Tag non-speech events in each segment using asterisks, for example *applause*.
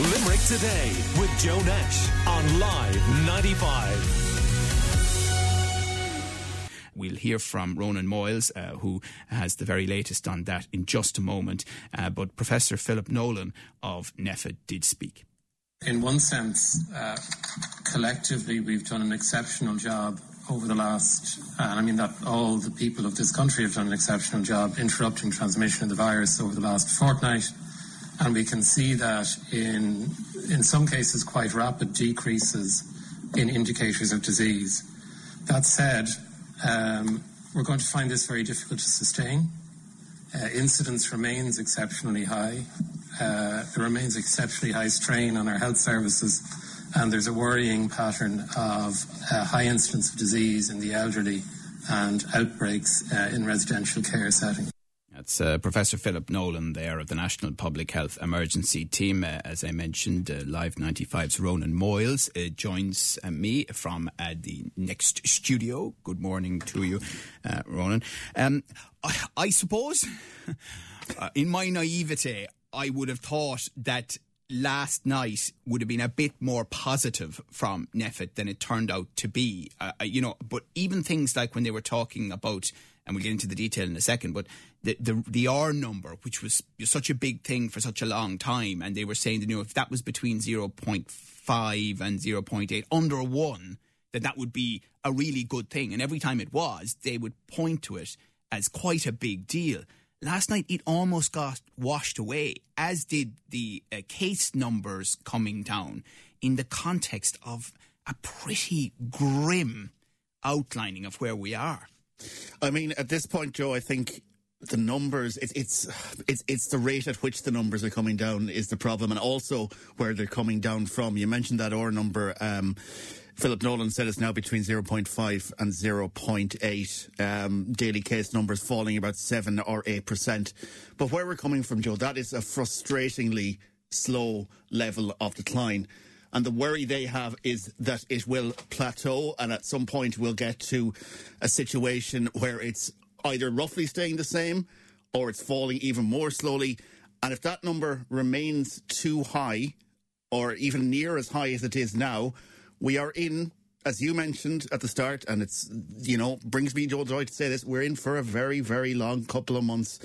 Limerick Today with Joe Nash on Live 95. We'll hear from Ronan Moyles, uh, who has the very latest on that in just a moment. Uh, but Professor Philip Nolan of NPHET did speak. In one sense, uh, collectively, we've done an exceptional job over the last, and I mean that all the people of this country have done an exceptional job interrupting transmission of the virus over the last fortnight. And we can see that in, in some cases, quite rapid decreases in indicators of disease. That said, um, we're going to find this very difficult to sustain. Uh, incidence remains exceptionally high. Uh, there remains exceptionally high strain on our health services, and there's a worrying pattern of uh, high incidence of disease in the elderly and outbreaks uh, in residential care settings. That's uh, Professor Philip Nolan there of the National Public Health Emergency Team. Uh, as I mentioned, uh, Live 95's Ronan Moyles uh, joins uh, me from uh, the next studio. Good morning to you, Ronan. Um, I, I, suppose, *laughs* in my naivete, I would have thought that last night would have been a bit more positive from NPHET than it turned out to be. you know, but even things like when they were talking about and we'll get into the detail in a second. But the the, the R number, which was such a big thing for such a long time, and they were saying, you know, if that was between zero point five and zero point eight, under one, then that would be a really good thing. And every time it was, they would point to it as quite a big deal. Last night, it almost got washed away, as did the uh, case numbers coming down in the context of a pretty grim outlining of where we are. I mean, at this point, Joe, I think the numbers it's it's it's it's the rate at which the numbers are coming down is the problem and also where they're coming down from. You mentioned that R number um, Philip Nolan said it's now between 0.5 and 0.8 um, daily case numbers falling about 7 or 8% but where we're coming from Joe that is a frustratingly slow level of decline and the worry they have is that it will plateau and at some point we'll get to a situation where it's either roughly staying the same or it's falling even more slowly. And if that number remains too high or even near as high as it is now, we are in, as you mentioned at the start, and it's, you know, brings me joy to say this, we're in for a very, very long couple of months,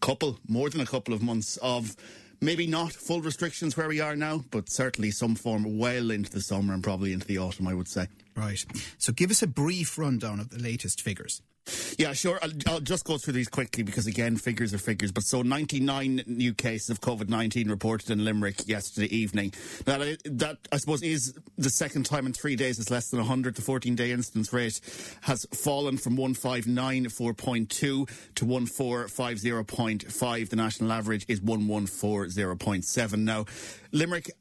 couple, more than a couple of months of maybe not full restrictions where we are now, but certainly some form well into the summer and probably into the autumn, I would say. Right. So give us a brief rundown of the latest figures. Yeah, sure. I'll, I'll, just go through these quickly because, again, figures are figures. But so 99 new cases of COVID 19 reported in Limerick yesterday evening. Now, that, I suppose, is the second time in three days it's less than 100. The 14 day incidence rate has fallen from 1594.2 to 1450.5. The national average is 1140.7. Now, Limerick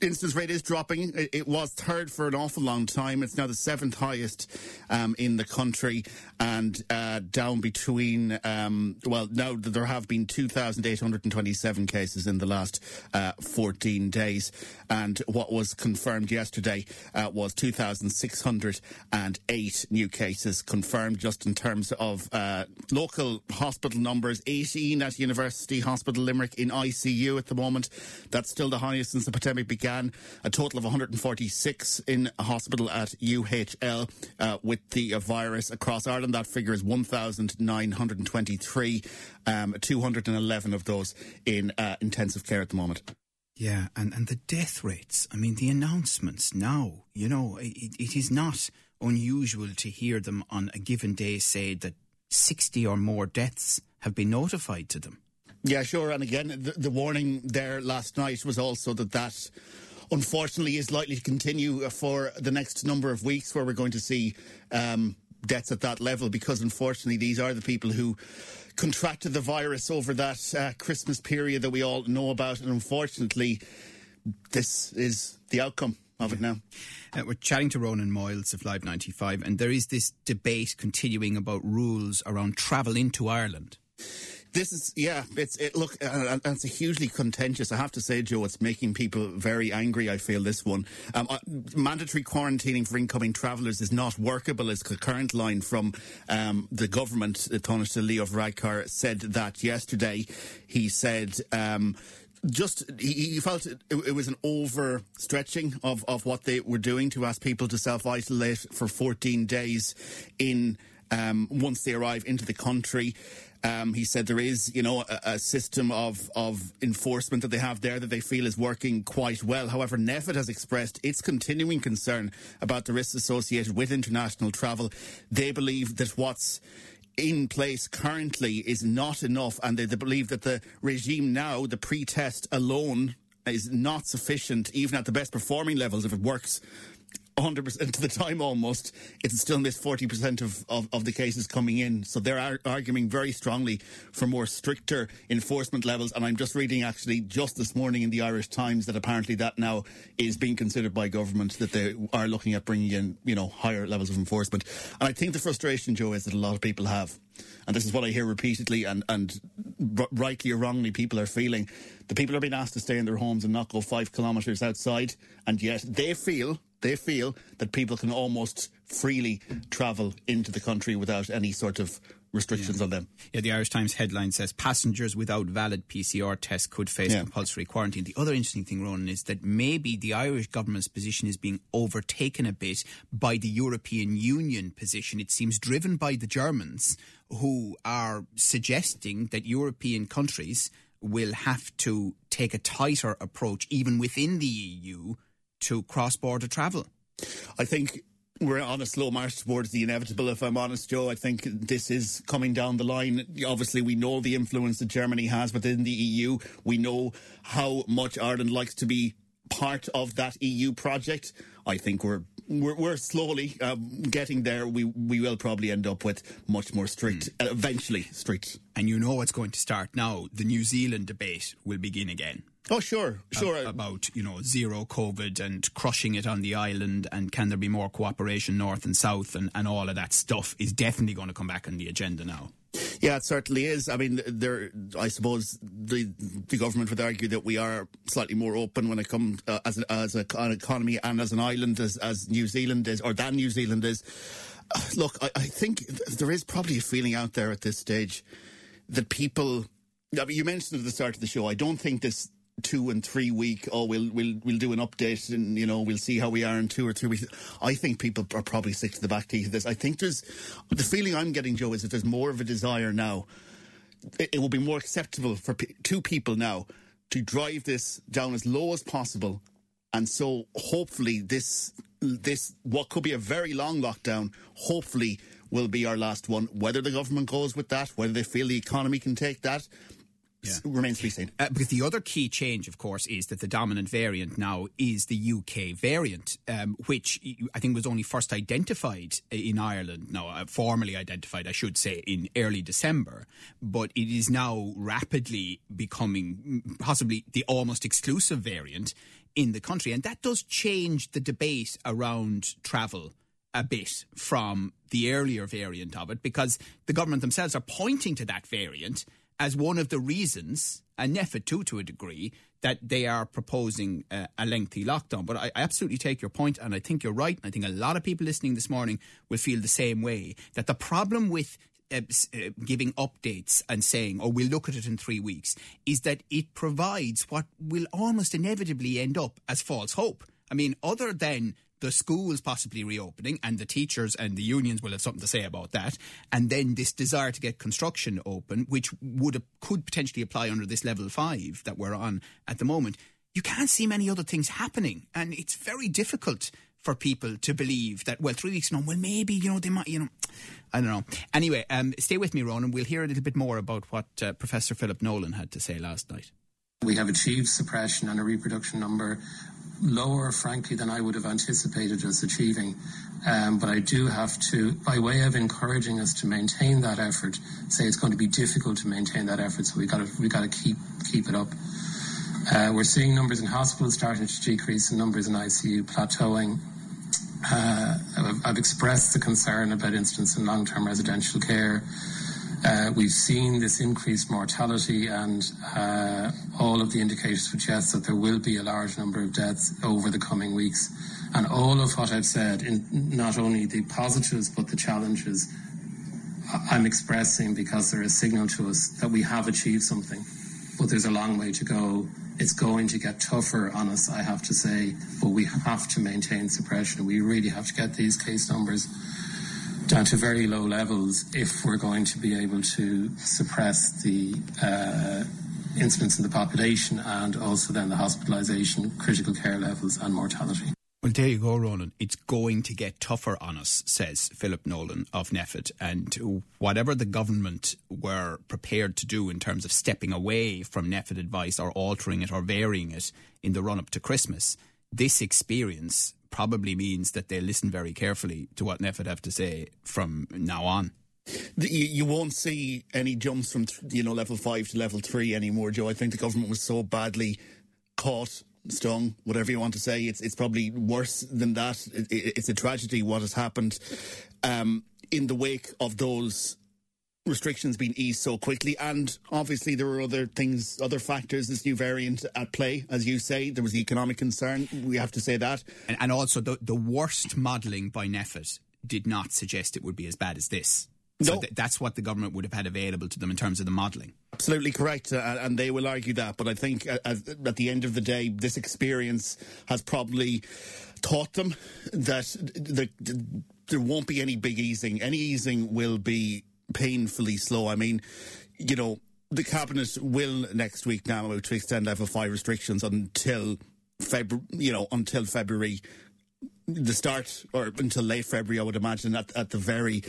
incidence rate is dropping. It was third for an awful long time. It's now the seventh highest um, in the country and uh, down between, um, well, now there have been 2,827 cases in the last uh, 14 days. And what was confirmed yesterday uh, was 2,608 new cases confirmed just in terms of uh, local hospital numbers 18 at University Hospital Limerick in ICU at the moment. That's still the highest since the pandemic began. A total of 146 in hospital at UHL uh, with the uh, virus across Ireland. That figure is 1,923. Um, 211 of those in uh, intensive care at the moment. Yeah, and, and the death rates. I mean, the announcements now, you know, it, it is not unusual to hear them on a given day say that 60 or more deaths have been notified to them. Yeah, sure. And again, the, the, warning there last night was also that that unfortunately is likely to continue for the next number of weeks where we're going to see um, deaths at that level because unfortunately these are the people who contracted the virus over that uh, Christmas period that we all know about. And unfortunately, this is the outcome of it now. Uh, we're chatting to Ronan Moyles of Live 95, and there is this debate continuing about rules around travel into Ireland. This is yeah. It's it. Look, uh, it's a hugely contentious. I have to say, Joe, it's making people very angry. I feel this one. Um, uh, mandatory quarantining for incoming travellers is not workable. As the current line from um, the government, Taoiseach Leo Varadkar said that yesterday. He said. Um, just he, he felt it, it, was an overstretching of, of what they were doing to ask people to self isolate for 14 days in um, once they arrive into the country. Um, he said there is, you know, a, a, system of, of enforcement that they have there that they feel is working quite well. However, NPHET has expressed its continuing concern about the risks associated with international travel. They believe that what's in place currently is not enough, and they, they believe that the regime now, the pre-test alone, is not sufficient, even at the best performing levels, if it works 100% of the time almost, it's still missed 40% of, of, of, the cases coming in. So they're ar- arguing very strongly for more stricter enforcement levels. And I'm just reading actually just this morning in the Irish Times that apparently that now is being considered by government that they are looking at bringing in, you know, higher levels of enforcement. And I think the frustration, Joe, is that a lot of people have. And this is what I hear repeatedly and, and rightly or wrongly people are feeling. The people are being asked to stay in their homes and not go five kilometres outside. And yet they feel they feel that people can almost freely travel into the country without any sort of restrictions yeah. on them. Yeah, the Irish Times headline says passengers without valid PCR tests could face yeah. compulsory quarantine. The other interesting thing, Ronan, is that maybe the Irish government's position is being overtaken a bit by the European Union position. It seems driven by the Germans who are suggesting that European countries will have to take a tighter approach even within the EU to cross border travel? I think we're on a slow march towards the inevitable, if I'm honest, Joe. I think this is coming down the line. Obviously, we know the influence that Germany has within the EU. We know how much Ireland likes to be part of that EU project. I think we're we're, we're slowly um, getting there. We we will probably end up with much more strict, mm. uh, eventually strict. And you know what's going to start now. The New Zealand debate will begin again. Oh, sure, sure. about, you know, zero COVID and crushing it on the island and can there be more cooperation north and south and, and all of that stuff is definitely going to come back on the agenda now. Yeah, it certainly is. I mean, there. I suppose the the government would argue that we are slightly more open when it comes uh, as a, as a, an economy and as an island as as New Zealand is, or than New Zealand is. Uh, *sighs* look, I, I think there is probably a feeling out there at this stage that people. I mean, you mentioned at the start of the show. I don't think this two and three week. Oh, we'll we'll we'll do an update, and you know we'll see how we are in two or three weeks. I think people are probably sick to the back teeth of this. I think there's the feeling I'm getting, Joe, is that there's more of a desire now. It, it will be more acceptable for p- two people now to drive this down as low as possible, and so hopefully this this what could be a very long lockdown. Hopefully will be our last one. Whether the government goes with that, whether they feel the economy can take that, yeah. remains to be seen. Uh, because the other key change, of course, is that the dominant variant now is the UK variant, um, which I think was only first identified in Ireland, no, uh, formally identified, I should say, in early December. But it is now rapidly becoming possibly the almost exclusive variant in the country. And that does change the debate around travel a bit from the earlier variant of it because the government themselves are pointing to that variant as one of the reasons, and NPHET too to a degree, that they are proposing uh, a lengthy lockdown. But I, I, absolutely take your point, and I think you're right. I think a lot of people listening this morning will feel the same way. That the problem with uh, uh, giving updates and saying, "Oh, we'll look at it in three weeks," is that it provides what will almost inevitably end up as false hope. I mean, other than the schools possibly reopening, and the teachers and the unions will have something to say about that. And then this desire to get construction open, which would could potentially apply under this level five that we're on at the moment. You can't see many other things happening, and it's very difficult for people to believe that. Well, three weeks from well, maybe you know they might, you know, I don't know. Anyway, um, stay with me, Ronan. We'll hear a little bit more about what uh, Professor Philip Nolan had to say last night. We have achieved suppression and a reproduction number lower, frankly, than I would have anticipated us achieving. Um, but I do have to, by way of encouraging us to maintain that effort, say it's going to be difficult to maintain that effort. So we got to we got to keep keep it up. Uh, we're seeing numbers in hospitals starting to decrease and numbers in ICU plateauing. Uh, I've, I've, expressed the concern about incidence in long-term residential care. Uh, we've seen this increased mortality, and uh, all of the indicators suggest that there will be a large number of deaths over the coming weeks. And all of what I've said, in not only the positives but the challenges, I'm expressing because they're a signal to us that we have achieved something. But there's a long way to go it's going to get tougher on us, I have to say, but we have to maintain suppression. We really have to get these case numbers down to very low levels if we're going to be able to suppress the uh, incidence in the population and also then the hospitalisation, critical care levels, and mortality. Well, there you go, Ronan. It's going to get tougher on us, says Philip Nolan of NPHET. And whatever the government were prepared to do in terms of stepping away from NPHET advice or altering it or varying it in the run up to Christmas, this experience probably means that they listen very carefully to what NPHET have to say from now on. You, you, won't see any jumps from you know level five to level three anymore, Joe. I think the government was so badly caught stung, whatever you want to say. It's it's probably worse than that. It, it, it's a tragedy what has happened um, in the wake of those restrictions being eased so quickly. And obviously, there were other things, other factors, this new variant at play. As you say, there was the economic concern. We have to say that. And, and also, the, the worst modelling by NPHET did not suggest it would be as bad as this. So th- that's what the government would have had available to them in terms of the modelling. Absolutely correct, uh, and they will argue that. But I think uh, at the end of the day, this experience has probably taught them that the, the, there won't be any big easing. Any easing will be painfully slow. I mean, you know, the cabinet will next week now to extend level five restrictions until February. You know, until February the start or until late February, I would imagine, at, at the very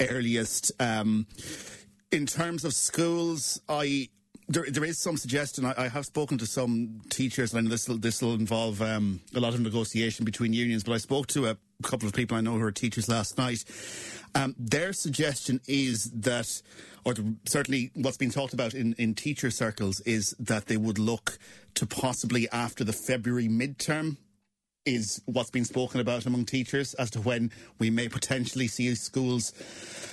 earliest. Um, in terms of schools, I there, there is some suggestion. I, I, have spoken to some teachers, and this will this will involve um, a lot of negotiation between unions. But I spoke to a couple of people I know who are teachers last night. Um, their suggestion is that, or certainly what's been talked about in, in teacher circles, is that they would look to possibly after the February midterm is what's been spoken about among teachers as to when we may potentially see schools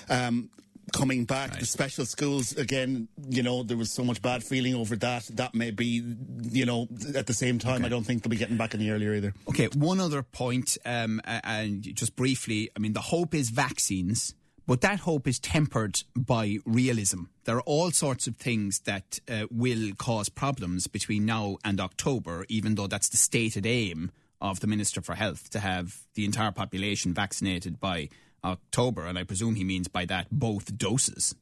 um, coming back. Right. The special schools, again, you know, there was so much bad feeling over that. That may be, you know, at the same time, okay. I don't think they'll be getting back any earlier either. Okay, one other point, um, and just briefly, I mean, the hope is vaccines. But that hope is tempered by realism. There are all sorts of things that uh, will cause problems between now and October, even though that's the stated aim of the Minister for Health to have the entire population vaccinated by October, and I presume he means by that both doses.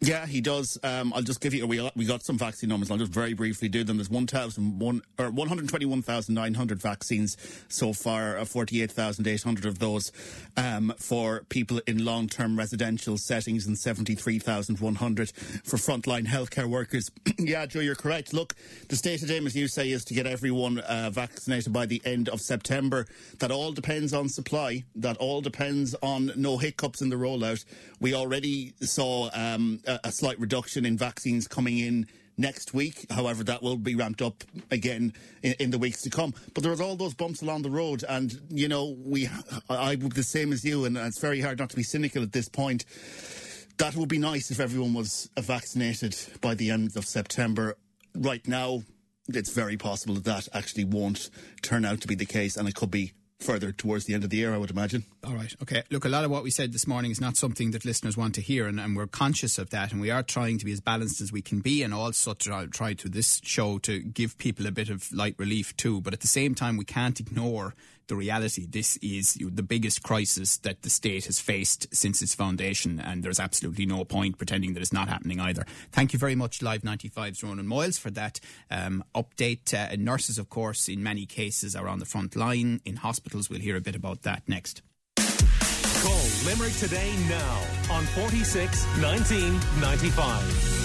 Yeah, he does. Um, I'll just give you. We we got some vaccine numbers. I'll just very briefly do them. There's one thousand one or one hundred twenty one thousand nine hundred vaccines so far. Uh, Forty eight thousand eight hundred of those um, for people in long term residential settings, and seventy three thousand one hundred for frontline healthcare workers. *clears throat* yeah, Joe, you're correct. Look, the stated aim, as you say, is to get everyone uh, vaccinated by the end of September. That all depends on supply. That all depends on no hiccups in the rollout. We already saw. Um, a, slight reduction in vaccines coming in next week. However, that will be ramped up again in, in, the weeks to come. But there all those bumps along the road, and you know, we I would the same as you, and it's very hard not to be cynical at this point. That would be nice if everyone was vaccinated by the end of September. Right now, it's very possible that that actually won't turn out to be the case, and it could be further towards the end of the year, I would imagine. All right. Okay. Look, a lot of what we said this morning is not something that listeners want to hear, and, and we're conscious of that, and we are trying to be as balanced as we can be, and also try, try to this show to give people a bit of light relief too. But at the same time, we can't ignore the reality. This is the biggest crisis that the state has faced since its foundation, and there's absolutely no point pretending that it's not happening either. Thank you very much, Live 95's Ronan Moyles, for that um, update. Uh, nurses, of course, in many cases are on the front line. In hospitals, we'll hear a bit about that next. Call Limerick today now on 46 1995.